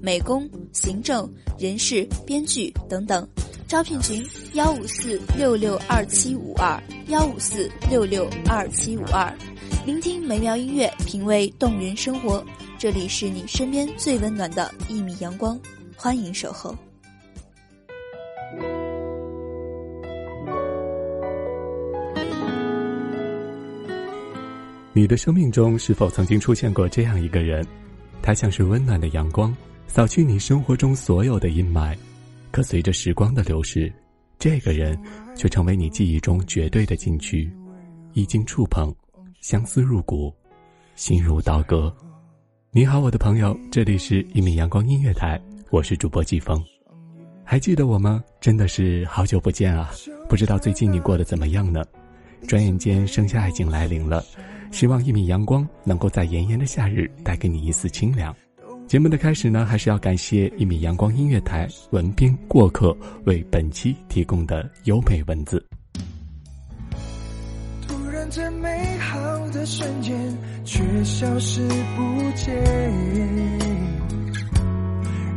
美工、行政、人事、编剧等等。招聘群：幺五四六六二七五二幺五四六六二七五二。聆听美妙音乐，品味动人生活。这里是你身边最温暖的一米阳光，欢迎守候。你的生命中是否曾经出现过这样一个人？他像是温暖的阳光，扫去你生活中所有的阴霾。可随着时光的流逝，这个人却成为你记忆中绝对的禁区，一经触碰，相思入骨，心如刀割。你好，我的朋友，这里是一米阳光音乐台，我是主播季风。还记得我吗？真的是好久不见啊！不知道最近你过得怎么样呢？转眼间，盛夏已经来临了。希望一米阳光能够在炎炎的夏日带给你一丝清凉。节目的开始呢，还是要感谢一米阳光音乐台文编过客为本期提供的优美文字。突然间美好的瞬间却消失不见，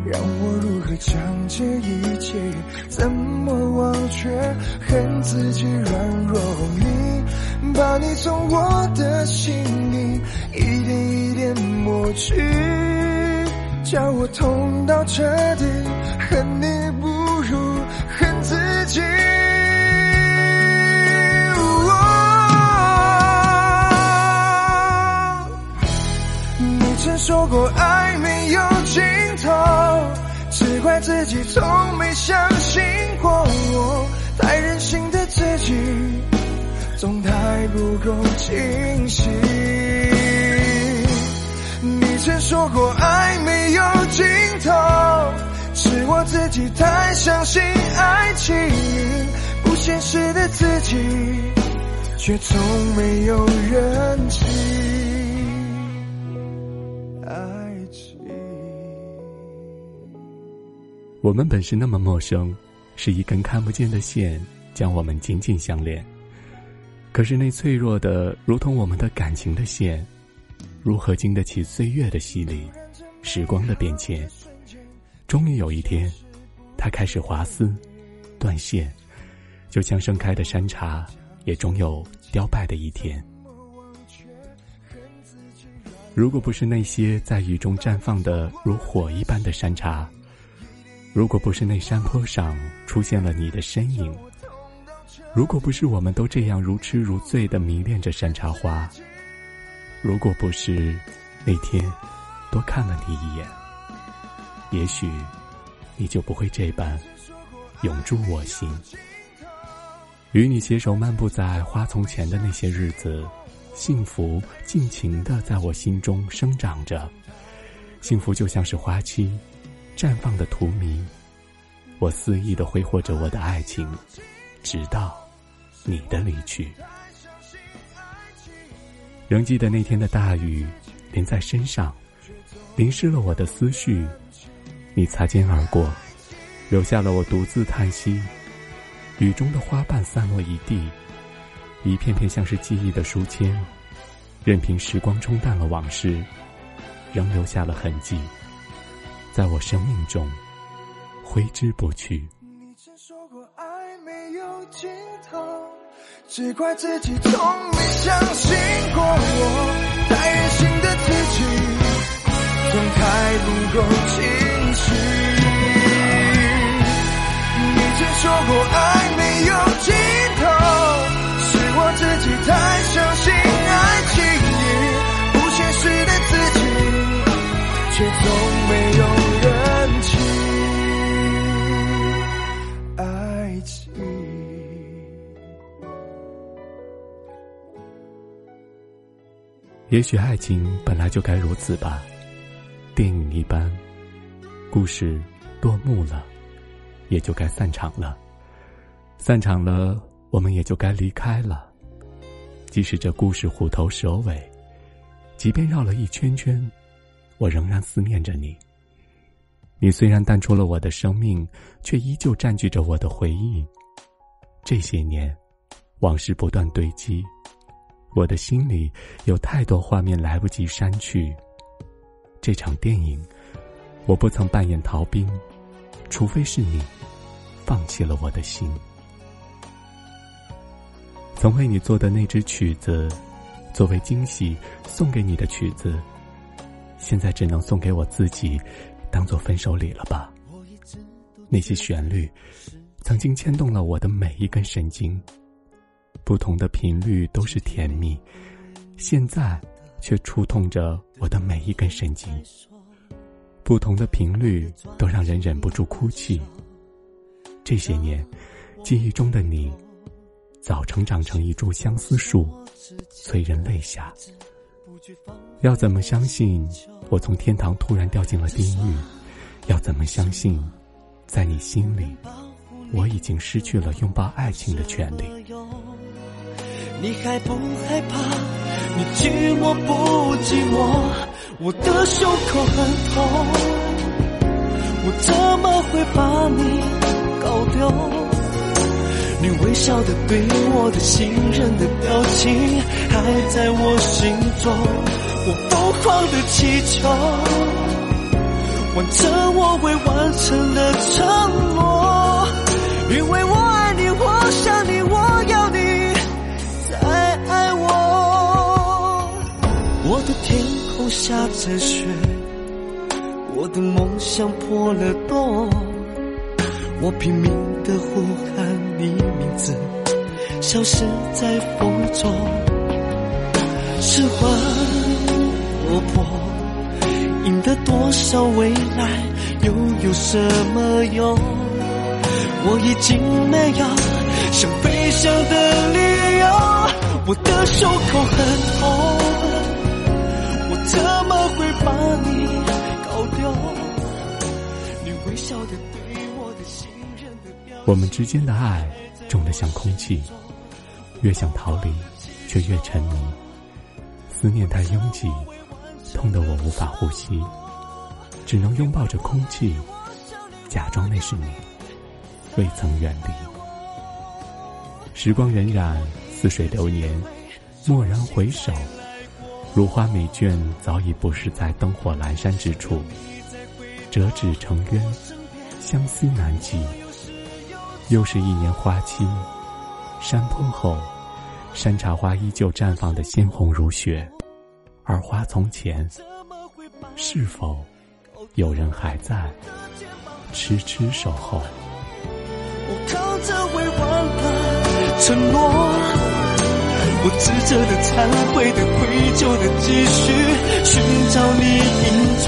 让我如何将这一切怎么忘却？恨自己软弱无力，把你从我的心里一点一点抹去，叫我痛到彻底，恨你不如恨自己。你曾说过爱没有尽头，只怪自己从没相信过我，太任性的自己，总太不够清醒。你曾说过己太相信爱情，不现实的自己，却从没有认清爱情。我们本是那么陌生，是一根看不见的线将我们紧紧相连。可是那脆弱的，如同我们的感情的线，如何经得起岁月的洗礼、时光的变迁？终于有一天，它开始滑丝、断线，就像盛开的山茶，也终有凋败的一天。如果不是那些在雨中绽放的如火一般的山茶，如果不是那山坡上出现了你的身影，如果不是我们都这样如痴如醉的迷恋着山茶花，如果不是那天多看了你一眼，也许你就不会这般永驻我心。与你携手漫步在花丛前的那些日子，幸福尽情的在我心中生长着。幸福就像是花期，绽放的荼蘼。我肆意的挥霍着我的爱情，直到你的离去。仍记得那天的大雨淋在身上，淋湿了我的思绪。你擦肩而过，留下了我独自叹息。雨中的花瓣散落一地，一片片像是记忆的书签，任凭时光冲淡了往事，仍留下了痕迹，在我生命中挥之不去。你曾说过爱没有尽头，只怪自己从没相信过我，太任性的自己，够清。说过爱没有尽头，是我自己太相信爱情不现实的自己，却从没有认清爱情。也许爱情本来就该如此吧，电影一般，故事落幕了，也就该散场了。散场了，我们也就该离开了。即使这故事虎头蛇尾，即便绕了一圈圈，我仍然思念着你。你虽然淡出了我的生命，却依旧占据着我的回忆。这些年，往事不断堆积。我的心里有太多画面来不及删去。这场电影，我不曾扮演逃兵，除非是你放弃了我的心。曾为你做的那支曲子，作为惊喜送给你的曲子，现在只能送给我自己，当做分手礼了吧。那些旋律，曾经牵动了我的每一根神经。不同的频率都是甜蜜，现在却触痛着我的每一根神经。不同的频率都让人忍不住哭泣。这些年，记忆中的你，早成长成一株相思树，催人泪下。要怎么相信我从天堂突然掉进了地狱？要怎么相信，在你心里，我已经失去了拥抱爱情的权利？你害不害怕？你寂寞不寂寞？我的胸口很痛，我怎么会把你搞丢？你微笑的对我的信任的表情还在我心中，我疯狂的祈求，完成我未完成的承诺，因为我爱你，我想你，我要你再爱我。我的天空下着雪，我的梦想破了洞，我拼命的呼喊你名字，消失在风中。失魂落魄，赢得多少未来又有什么用？我已经没有想飞翔的理由，我的胸口很痛。我怎么会把你搞丢？你微笑的对我们之间的爱重得像空气，越想逃离，却越沉迷。思念太拥挤，痛得我无法呼吸，只能拥抱着空气，假装那是你，未曾远离。时光荏苒，似水流年，蓦然回首。如花美眷早已不是在灯火阑珊之处，折纸成冤，相思难寄。又是一年花期，山坡后，山茶花依旧绽放的鲜红如血，而花从前，是否有人还在痴痴守候？我靠着未完的承诺。我执着的、忏悔的、愧疚的，继续寻找你影踪，